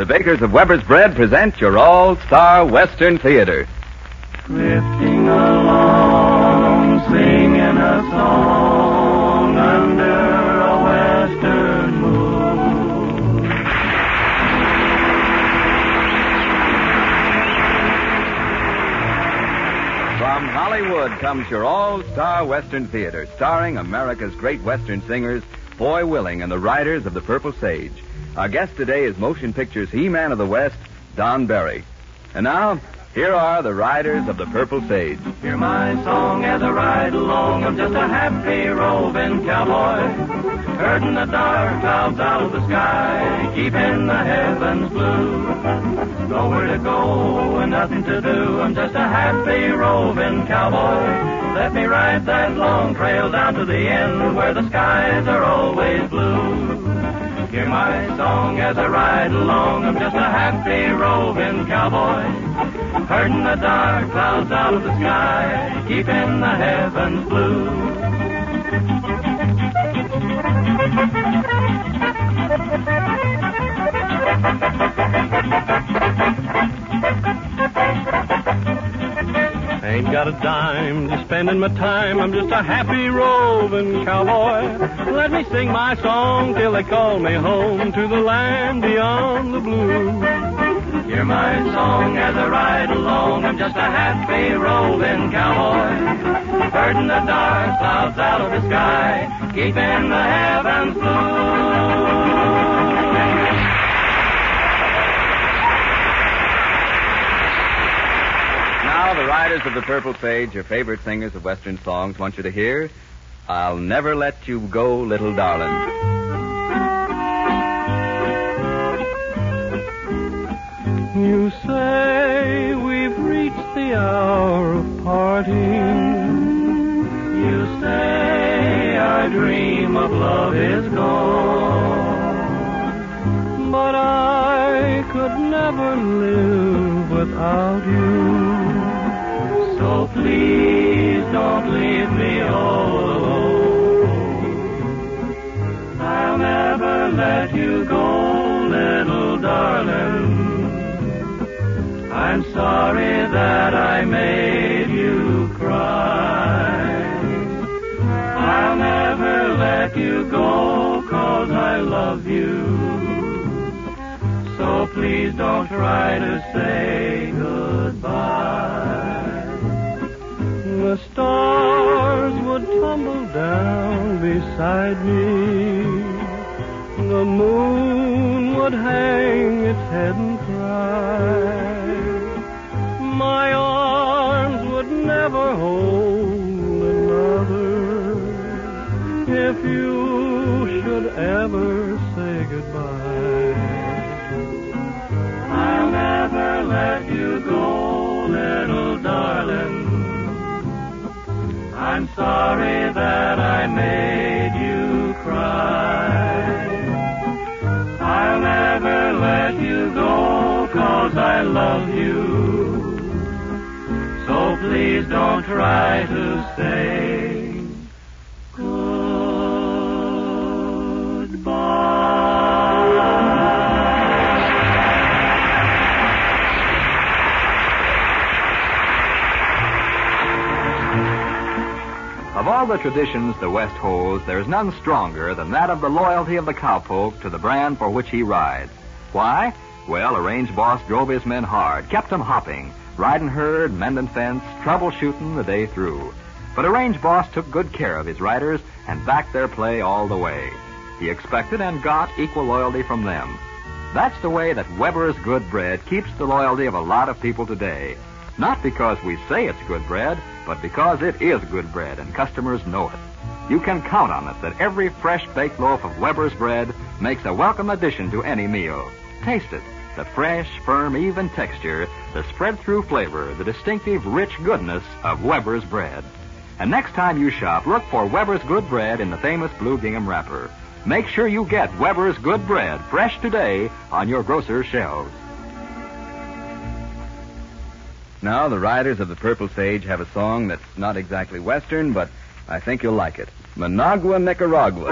The bakers of Weber's Bread present your all-star Western Theater. Drifting along, singing a song under a western moon. From Hollywood comes your all-star Western Theater, starring America's great Western singers, Foy Willing and the Riders of the Purple Sage. Our guest today is motion pictures He-Man of the West, Don Barry. And now, here are the Riders of the Purple Sage. Hear my song as I ride along. I'm just a happy roving cowboy. Herding the dark clouds out of the sky, keeping the heavens blue. Nowhere to go and nothing to do. I'm just a happy roving cowboy. Let me ride that long trail down to the end where the skies are always blue. Hear my song as I ride along. I'm just a happy roving cowboy. Herding the dark clouds out of the sky, keeping the heavens blue. Ain't got a dime to spend in my time. I'm just a happy roving cowboy. Let me sing my song till they call me home to the land beyond the blue. Hear my song as I ride along. I'm just a happy roving cowboy. Herding the dark clouds out of the sky, keeping the heavens blue. Riders of the Purple Sage, your favorite singers of Western songs, want you to hear I'll Never Let You Go, Little Darling. You say we've reached the hour of parting. You say our dream of love is gone. But I could never live without you. Please don't leave me all alone. I'll never let you go, little darling. I'm sorry that I made you cry. I'll never let you go cause I love you. So please don't try to say The stars would tumble down beside me. The moon would hang its head and cry. My arms would never hold another if you should ever say goodbye. I'll never let I'm sorry that I made you cry. I'll never let you go cause I love you. So please don't try to say all the traditions the West holds, there is none stronger than that of the loyalty of the cowpoke to the brand for which he rides. Why? Well, a range boss drove his men hard, kept them hopping, riding herd, mending fence, troubleshooting the day through. But a range boss took good care of his riders and backed their play all the way. He expected and got equal loyalty from them. That's the way that Weber's Good Bread keeps the loyalty of a lot of people today. Not because we say it's good bread, but because it is good bread and customers know it. You can count on it that every fresh baked loaf of Weber's bread makes a welcome addition to any meal. Taste it. The fresh, firm, even texture, the spread through flavor, the distinctive rich goodness of Weber's bread. And next time you shop, look for Weber's Good Bread in the famous blue gingham wrapper. Make sure you get Weber's Good Bread fresh today on your grocer's shelves. Now, the Riders of the Purple Sage have a song that's not exactly Western, but I think you'll like it. Managua, Nicaragua.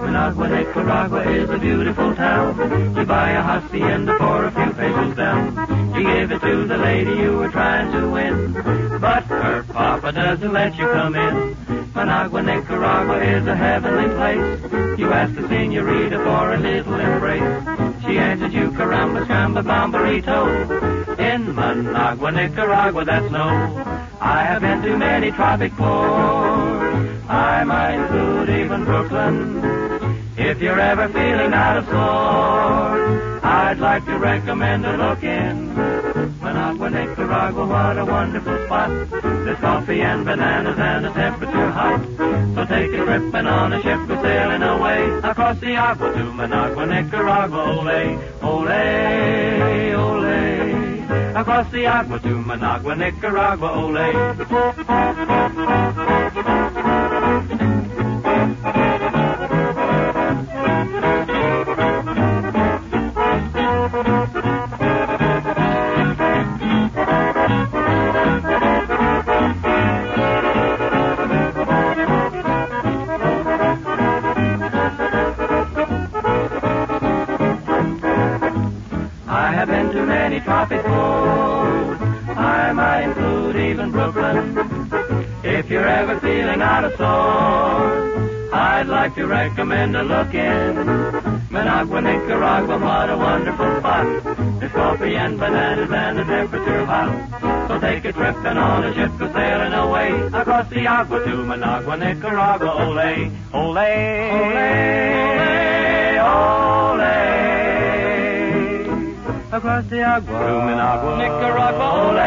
Managua, Nicaragua is a beautiful town. You buy a hacienda for a few pesos down. You give it to the lady you were trying to win. But her papa doesn't let you come in. Managua, Nicaragua is a heavenly place. You ask the senorita for a little embrace. She answers you caramba, scamba, bomberito. In Managua, Nicaragua, that's no. I have been to many tropic ports. I might include even Brooklyn. If you're ever feeling out of sorts, I'd like to recommend a look in Managua, Nicaragua, what a wonderful spot. There's coffee and bananas and the temperature hot. So take a trip and on a ship go sailing away across the agua to Managua, Nicaragua, ole, ole, ole. Across the agua to Managua, Nicaragua, I tropic ports. I might include even Brooklyn. If you're ever feeling out of sorts, I'd like to recommend a look in Managua, Nicaragua, what a wonderful spot. There's coffee and bananas and the temperature hot. So take a trip and on a ship go sailing away across the agua to Managua, Nicaragua, ole, ole, ole, ole. Across the agua to Managua, Nicaragua, ole.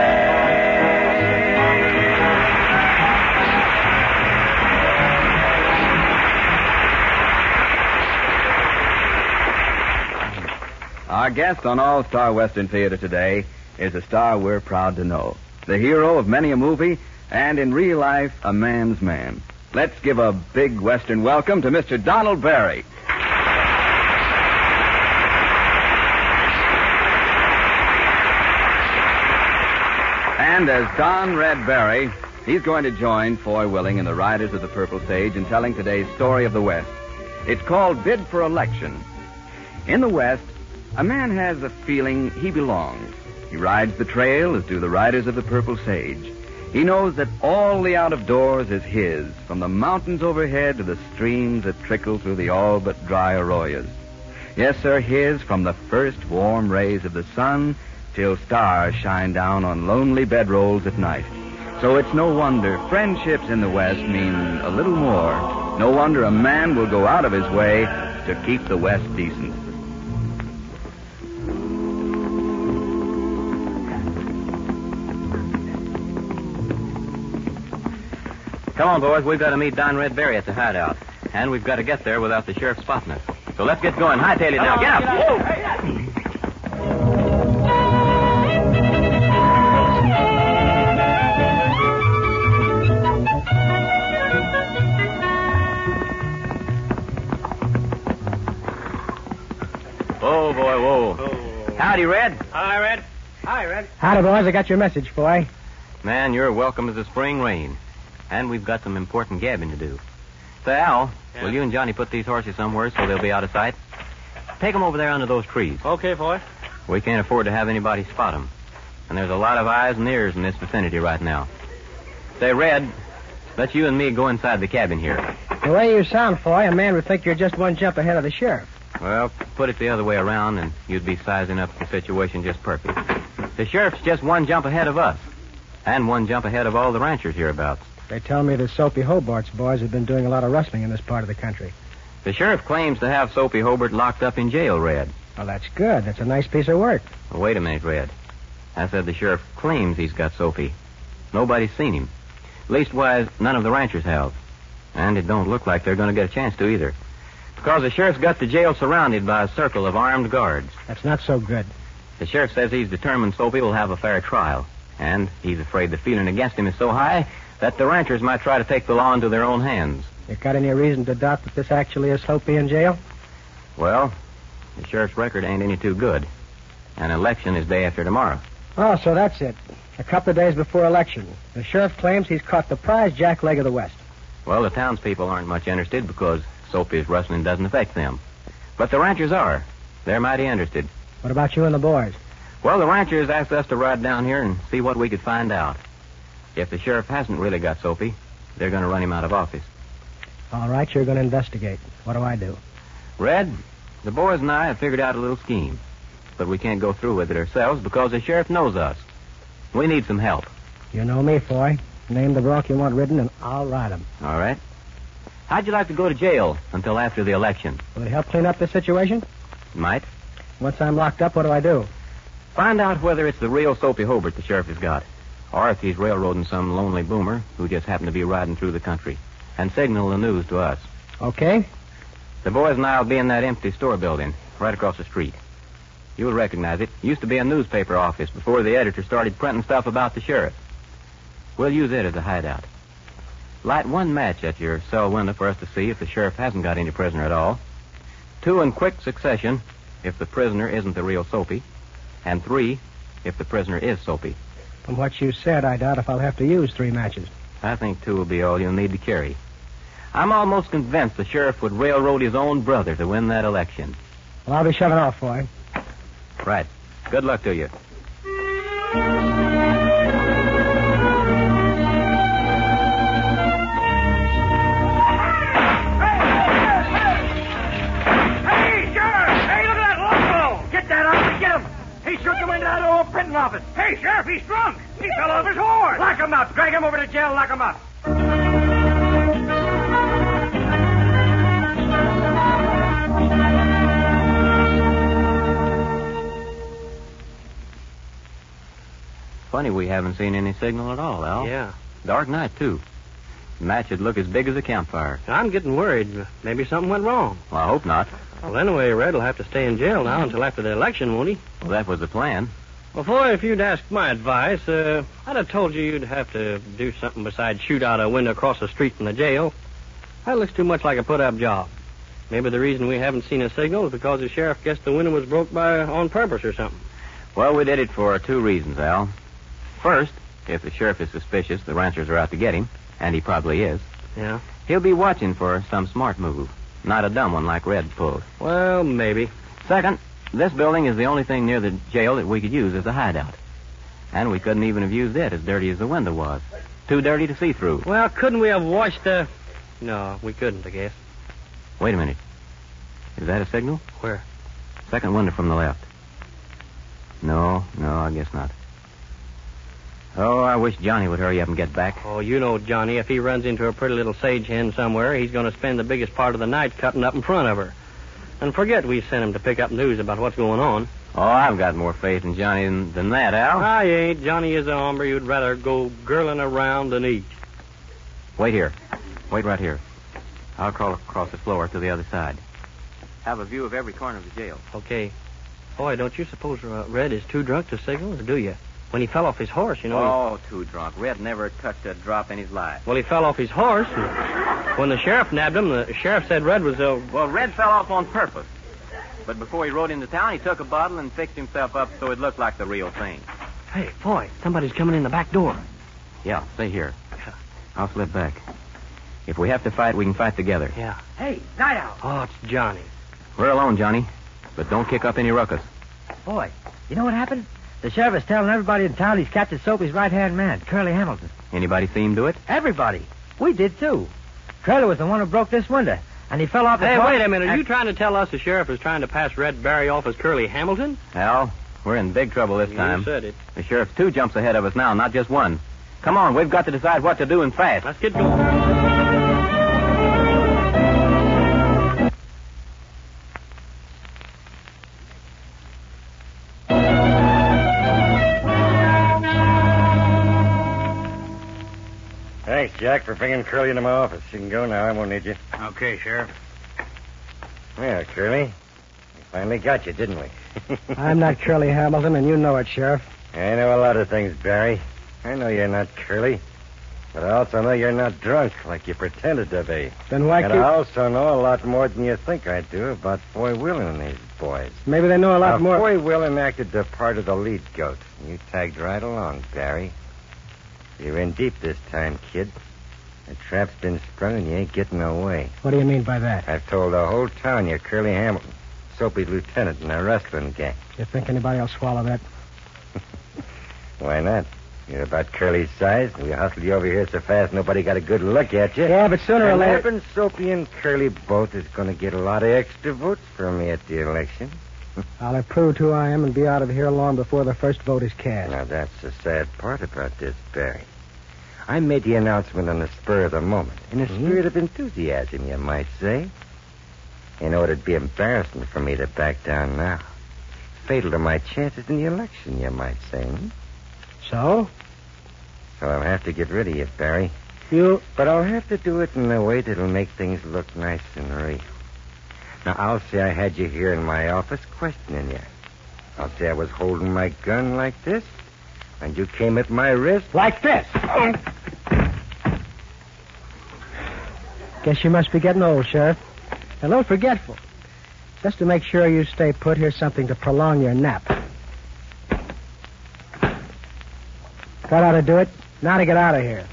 Our guest on All Star Western Theater today is a star we're proud to know. The hero of many a movie, and in real life, a man's man. Let's give a big Western welcome to Mr. Donald Barry. And as Don Red Barry, he's going to join Foy Willing and the Riders of the Purple Sage in telling today's story of the West. It's called Bid for Election. In the West, a man has a feeling he belongs. He rides the trail as do the riders of the Purple Sage. He knows that all the out of doors is his, from the mountains overhead to the streams that trickle through the all but dry arroyos. Yes, sir, his from the first warm rays of the sun till stars shine down on lonely bedrolls at night. So it's no wonder friendships in the West mean a little more. No wonder a man will go out of his way to keep the West decent. Come on, boys. We've got to meet Don Red Barry at the hideout. And we've got to get there without the sheriff spotting us. So let's get going. Hightail it now. Get up. Howdy, Red. Hi, Red. Hi, Red. Howdy, boys. I got your message, boy. Man, you're welcome as the spring rain. And we've got some important gabbing to do. Say, Al, Yeah? will you and Johnny put these horses somewhere so they'll be out of sight? Take them over there under those trees. Okay, boy. We can't afford to have anybody spot them. And there's a lot of eyes and ears in this vicinity right now. Say, Red, let you and me go inside the cabin here. The way you sound, Foy, a man would think you're just one jump ahead of the sheriff. Well, put it the other way around, and you'd be sizing up the situation just perfect. The sheriff's just one jump ahead of us, and one jump ahead of all the ranchers hereabouts. They tell me the Soapy Hobart's boys have been doing a lot of rustling in this part of the country. The sheriff claims to have Soapy Hobart locked up in jail, Red. Well, that's good. That's a nice piece of work. Well, wait a minute, Red. I said the sheriff claims he's got Soapy. Nobody's seen him. Leastwise, none of the ranchers have. And it don't look like they're going to get a chance to either. Because the sheriff's got the jail surrounded by a circle of armed guards. That's not so good. The sheriff says he's determined Soapy will have a fair trial. And he's afraid the feeling against him is so high that the ranchers might try to take the law into their own hands. You got any reason to doubt that this actually is Soapy in jail? Well, the sheriff's record ain't any too good. An election is day after tomorrow. Oh, so that's it. A couple of days before election. The sheriff claims he's caught the prize jackleg of the West. Well, the townspeople aren't much interested because Soapy's rustling doesn't affect them. But the ranchers are. They're mighty interested. What about you and the boys? Well, the ranchers asked us to ride down here and see what we could find out. If the sheriff hasn't really got Soapy, they're going to run him out of office. All right, you're going to investigate. What do I do? Red, the boys and I have figured out a little scheme. But we can't go through with it ourselves because the sheriff knows us. We need some help. You know me, Foy. Name the bronc you want ridden, and I'll ride him. All right? How'd you like to go to jail until after the election? Will it help clean up the situation? Might. Once I'm locked up, what do I do? Find out whether it's the real Soapy Hobart the sheriff has got, or if he's railroading some lonely boomer who just happened to be riding through the country, and signal the news to us. Okay. The boys and I'll be in that empty store building right across the street. You'll recognize it. Used to be a newspaper office before the editor started printing stuff about the sheriff. We'll use it as a hideout. Light one match at your cell window for us to see if the sheriff hasn't got any prisoner at all. Two in quick succession if the prisoner isn't the real Soapy. And three if the prisoner is Soapy. From what you said, I doubt if I'll have to use three matches. I think two will be all you'll need to carry. I'm almost convinced the sheriff would railroad his own brother to win that election. Well, I'll be shoving off, Foy. Right. Good luck to you. Old office. Hey, Sheriff, he's drunk. He fell off his horse. Lock him up. Drag him over to jail. Lock him up. Funny we haven't seen any signal at all, Al. Yeah. Dark night, too. The match would look as big as a campfire. I'm getting worried. Maybe something went wrong. Well, I hope not. Well, anyway, Red will have to stay in jail now until after the election, won't he? Well, that was the plan. Well, boy, if you'd asked my advice, uh, I'd have told you you'd have to do something besides shoot out a window across the street from the jail. That looks too much like a put-up job. Maybe the reason we haven't seen a signal is because the sheriff guessed the window was broke by on purpose or something. Well, we did it for two reasons, Al. First, if the sheriff is suspicious the ranchers are out to get him, and he probably is, Yeah. he'll be watching for some smart move, not a dumb one like Red pulled. Well, maybe. Second, this building is the only thing near the jail that we could use as a hideout. And we couldn't even have used it as dirty as the window was. Too dirty to see through. Well, couldn't we have washed the... No, we couldn't, I guess. Wait a minute. Is that a signal? Where? Second window from the left. No, no, I guess not. Oh, I wish Johnny would hurry up and get back. Oh, you know, Johnny, if he runs into a pretty little sage hen somewhere, he's going to spend the biggest part of the night cutting up in front of her. And forget we sent him to pick up news about what's going on. Oh, I've got more faith in Johnny than, than that, Al. I ain't. Johnny is a hombre you'd rather go girling around than eat. Wait here. Wait right here. I'll crawl across the floor to the other side. Have a view of every corner of the jail. Okay. Boy, don't you suppose uh, Red is too drunk to signal, or do you? When he fell off his horse, you know. Oh, too drunk. Red never touched a drop in his life. Well, he fell off his horse. And when the sheriff nabbed him, the sheriff said Red was uh, Well, Red fell off on purpose. But before he rode into town, he took a bottle and fixed himself up so it looked like the real thing. Hey, boy, somebody's coming in the back door. Yeah, stay here. I'll slip back. If we have to fight, we can fight together. Yeah. Hey, night owl. Oh, it's Johnny. We're alone, Johnny. But don't kick up any ruckus. Boy, you know what happened? The sheriff is telling everybody in town he's captured Soapy's right-hand man, Curly Hamilton. Anybody see him do it? Everybody. We did, too. Curly was the one who broke this window, and he fell off his Hey, wait a minute. Are and- you trying to tell us the sheriff is trying to pass Red Barry off as Curly Hamilton? Al, we're in big trouble this time. You said it. The sheriff's two jumps ahead of us now, not just one. Come on, we've got to decide what to do and fast. Let's get going. Thanks, Jack, for bringing Curly into my office. You can go now. I won't need you. Okay, Sheriff. Yeah, Curly. We finally got you, didn't we? I'm not Curly Hamilton, and you know it, Sheriff. I know a lot of things, Barry. I know you're not Curly. But I also know you're not drunk like you pretended to be. Then why and keep... I also know a lot more than you think I do about Foy Willing and these boys. Maybe they know a lot now, more... Foy Willing acted the part of the lead goat. You tagged right along, Barry. You're in deep this time, kid. The trap's been sprung and you ain't getting away. What do you mean by that? I've told the whole town you're Curly Hamilton. Soapy's lieutenant in a wrestling gang. You think anybody will swallow that? Why not? You're about Curly's size. We hustled you over here so fast nobody got a good look at you. Yeah, but sooner or later. Soapy and Curly both is going to get a lot of extra votes from me at the election. I'll have proved who I am and be out of here long before the first vote is cast. Now, that's the sad part about this, Barry. I made the announcement on the spur of the moment, in a spirit of enthusiasm, you might say. You know, it'd be embarrassing for me to back down now. Fatal to my chances in the election, you might say. hmm? So? So I'll have to get rid of you, Barry. You. But I'll have to do it in a way that'll make things look nice and real. Now, I'll say I had you here in my office questioning you. I'll say I was holding my gun like this, and you came at my wrist. Like this. Guess you must be getting old, Sheriff. A little forgetful. Just to make sure you stay put, here's something to prolong your nap. That ought to do it. Now to get out of here.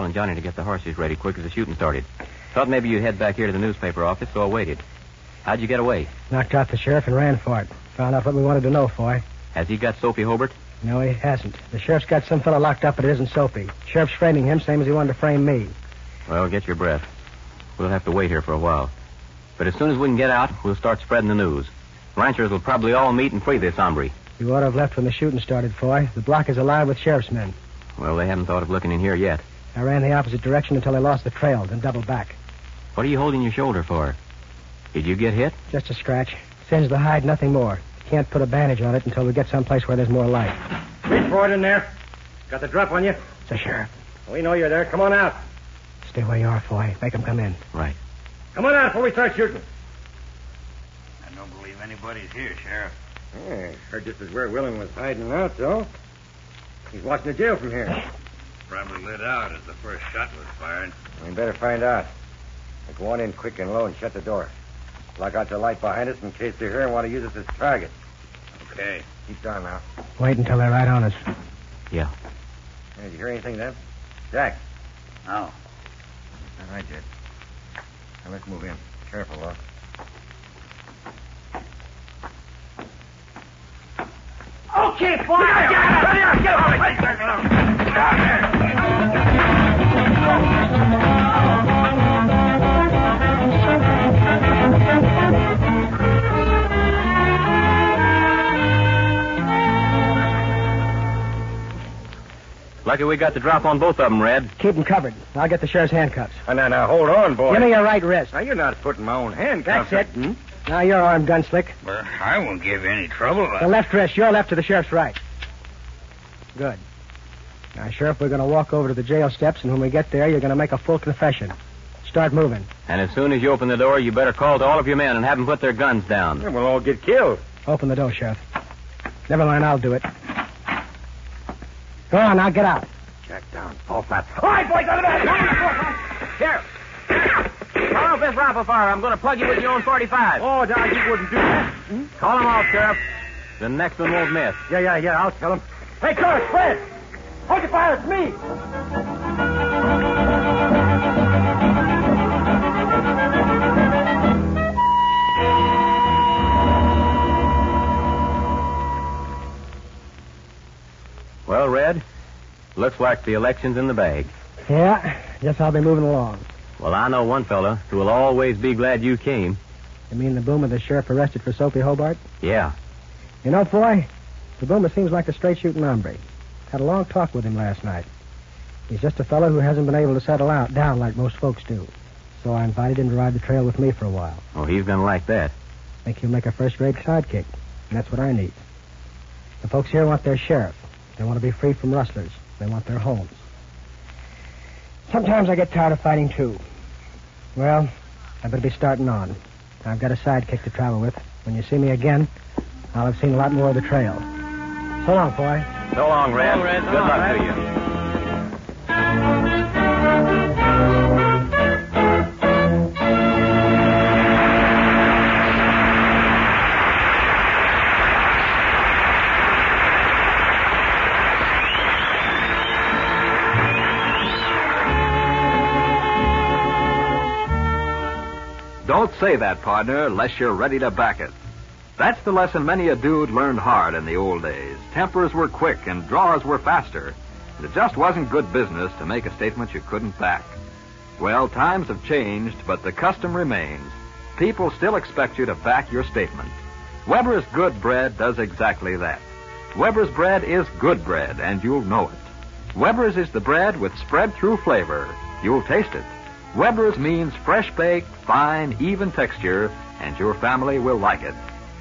I Al and Johnny to get the horses ready quick as the shooting started. Thought maybe you'd head back here to the newspaper office, so I waited. How'd you get away? Knocked out the sheriff and ran for it. Found out what we wanted to know, Foy. Has he got Soapy Hobart? No, he hasn't. The sheriff's got some fellow locked up, but it isn't Soapy. Sheriff's framing him, same as he wanted to frame me. Well, get your breath. We'll have to wait here for a while. But as soon as we can get out, we'll start spreading the news. Ranchers will probably all meet and free this hombre. You ought to have left when the shooting started, Foy. The block is alive with sheriff's men. Well, they haven't thought of looking in here yet. I ran the opposite direction until I lost the trail, then doubled back. What are you holding your shoulder for? Did you get hit? Just a scratch. Singed the hide, nothing more. Can't put a bandage on it until we get someplace where there's more light. Reach for it in there. Got the drop on you? It's the sheriff. We know you're there. Come on out. Stay where you are, Foy. Make him come in. Right. Come on out before we start shooting. I don't believe anybody's here, Sheriff. Yeah, heard this is where Willing was hiding out, though. He's watching the jail from here. Probably lit out as the first shot was fired. We better find out. Now go on in quick and low and shut the door. Lock out the light behind us in case they're here and want to use us as targets. Okay. Keep down now. Wait until they're right on us. Yeah. Hey, did you hear anything then? Jack. No. All right, Jed. Now let's move in. Careful, though. Okay, boy. Get out! Get out! Get out! Lucky we got the drop on both of them, Red. Keep them covered. I'll get the sheriff's handcuffs. Oh, now, now, hold on, boy. Give me your right wrist. Now, you're not putting my own hand. That's it. Hmm? Now you're armed, gunslick. Well, I won't give you any trouble. The left wrist, your left to the sheriff's right. Good. Now, Sheriff, we're going to walk over to the jail steps, and when we get there, you're going to make a full confession. Start moving. And as soon as you open the door, you better call to all of your men and have them put their guns down. Yeah, we'll all get killed. Open the door, Sheriff. Never mind, I'll do it. Go on, now get out. Jack down. Fall flat. All right, boys, out of bed. Sheriff! Call off this rifle fire. I'm going to plug you with your own 45. Oh, now, you wouldn't do that. Hmm? Call them off, Sheriff. The next one won't miss. Yeah, yeah, yeah, I'll tell him. Hey, George, Fred. Hold your fire. It's me. Looks like the election's in the bag. Yeah, guess I'll be moving along. Well, I know one fella who will always be glad you came. You mean the boomer the sheriff arrested for Soapy Hobart? Yeah. You know, boy, the boomer seems like a straight shooting hombre. Had a long talk with him last night. He's just a fellow who hasn't been able to settle out down like most folks do. So I invited him to ride the trail with me for a while. Oh, he's going to like that. Think he'll make a first-rate sidekick, and that's what I need. The folks here want their sheriff. They want to be free from rustlers. They want their homes. Sometimes I get tired of fighting too. Well, I better be starting on. I've got a sidekick to travel with. When you see me again, I'll have seen a lot more of the trail. So long, boy. So long, Red. So long, Red. So Good long, luck Red. to you. Say that, partner, unless you're ready to back it. That's the lesson many a dude learned hard in the old days. Tempers were quick and draws were faster. And it just wasn't good business to make a statement you couldn't back. Well, times have changed, but the custom remains. People still expect you to back your statement. Weber's Good Bread does exactly that. Weber's bread is good bread, and you'll know it. Weber's is the bread with spread through flavor. You'll taste it. Weber's means fresh baked, fine, even texture, and your family will like it.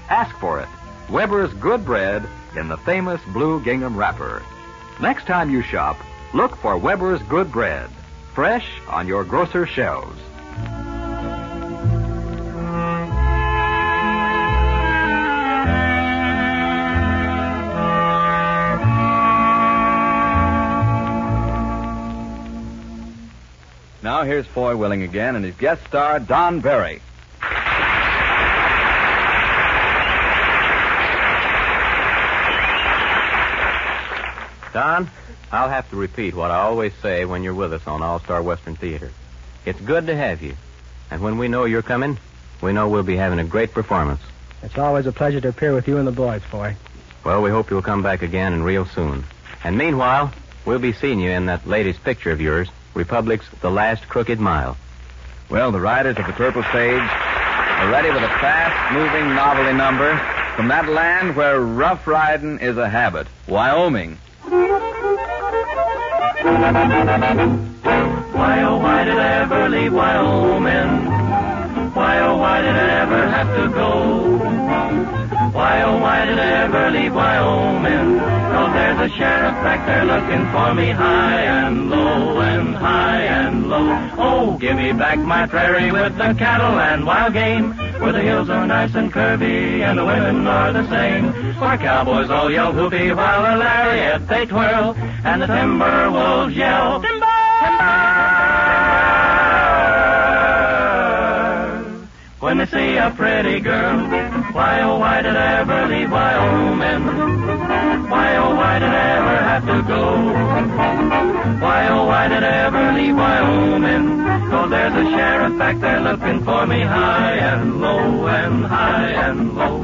Ask for it. Weber's Good Bread in the famous blue gingham wrapper. Next time you shop, look for Weber's Good Bread, fresh on your grocer shelves. Now here's Foy Willing again and his guest star, Don Barry. Don, I'll have to repeat what I always say when you're with us on All Star Western Theater. It's good to have you. And when we know you're coming, we know we'll be having a great performance. It's always a pleasure to appear with you and the boys, Foy. Well, we hope you'll come back again and real soon. And meanwhile, we'll be seeing you in that latest picture of yours, Republic's The Last Crooked Mile. Well, the riders of the Purple Sage are ready with a fast-moving novelty number from that land where rough riding is a habit, Wyoming. Why, oh, why did I ever leave Wyoming? Why, oh, why did I ever have to go? Why, oh, why did I ever leave Wyoming? A sheriff back there looking for me high and low and high and low. Oh, give me back my prairie with the cattle and wild game. Where the hills are nice and curvy and the women are the same. Where cowboys all yell whoopee while the lariat they twirl and the timber wolves yell timber! Timber! When they see a pretty girl, why oh why did I ever leave Wyoming? Why oh did I ever have to go? Why oh why did I ever leave Wyoming? Cause oh, there's a sheriff back there looking for me high and low and high and low.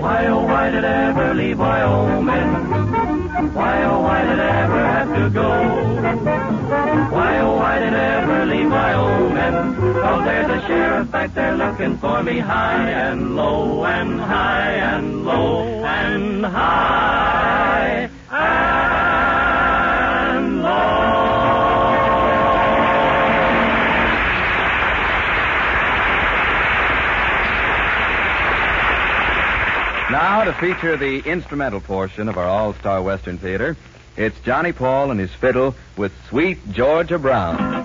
Why, oh, why did I ever leave Wyoming? Why, oh, why did I ever have to go? Why, oh, why did I ever leave my Wyoming? Cause oh, there's a sheriff back there looking for me high and low and high and low and high to feature the instrumental portion of our All Star Western Theater. It's Johnny Paul and his fiddle with Sweet Georgia Brown.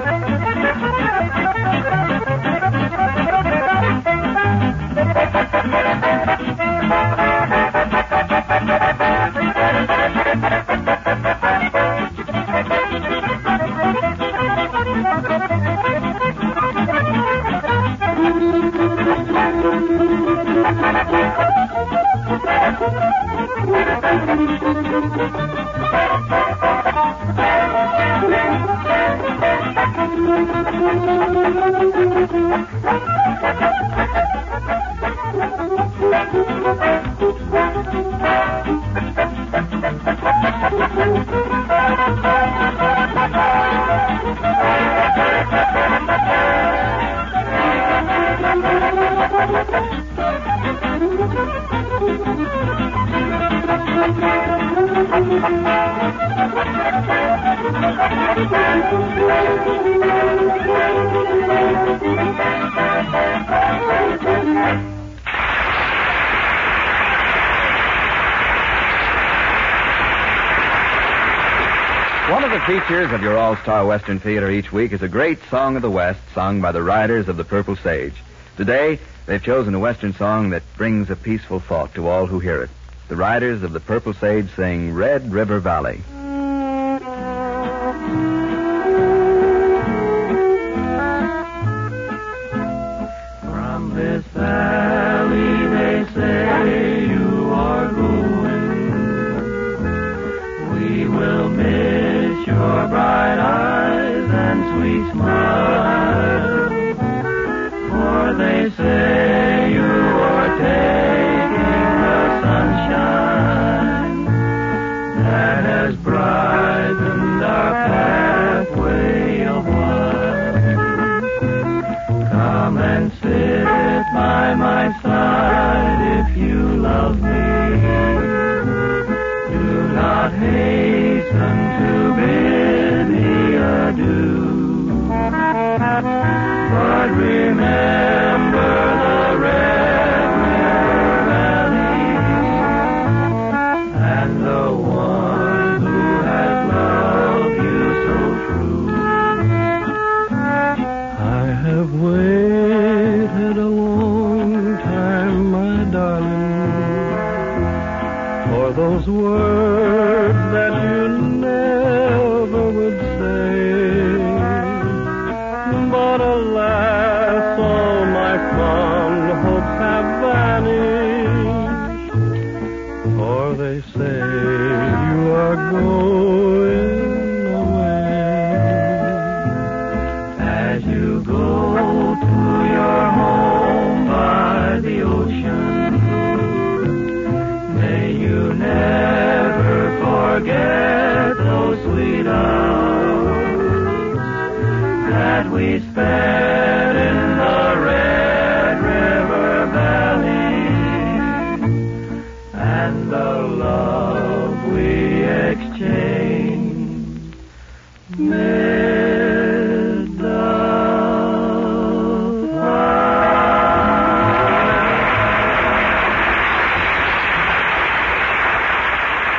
One of the features of your All Star Western Theater each week is a great song of the West sung by the Riders of the Purple Sage. Today, they've chosen a Western song that brings a peaceful thought to all who hear it. The Riders of the Purple Sage sing Red River Valley. Say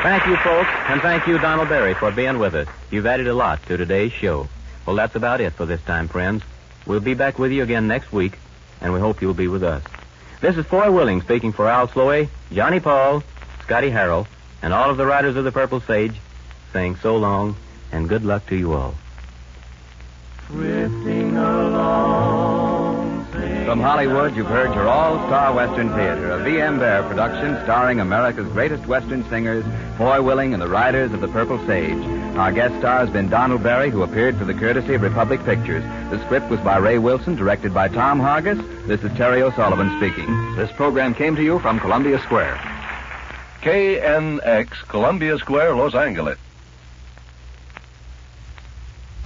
Thank you, folks, and thank you, Donald Barry, for being with us. You've added a lot to today's show. Well, that's about it for this time, friends. We'll be back with you again next week, and we hope you'll be with us. This is Foy Willing speaking for Al Sloey, Johnny Paul, Scotty Harrell, and all of the riders of the Purple Sage, saying so long and good luck to you all. drifting From Hollywood, you've heard your All-Star Western Theater, a V.M. Bear production starring America's greatest Western singers, Foy Willing and the Riders of the Purple Sage. Our guest star has been Donald Barry, who appeared for the courtesy of Republic Pictures. The script was by Ray Wilson, directed by Tom Hargis. This is Terry O'Sullivan speaking. This program came to you from Columbia Square. KNX, Columbia Square, Los Angeles.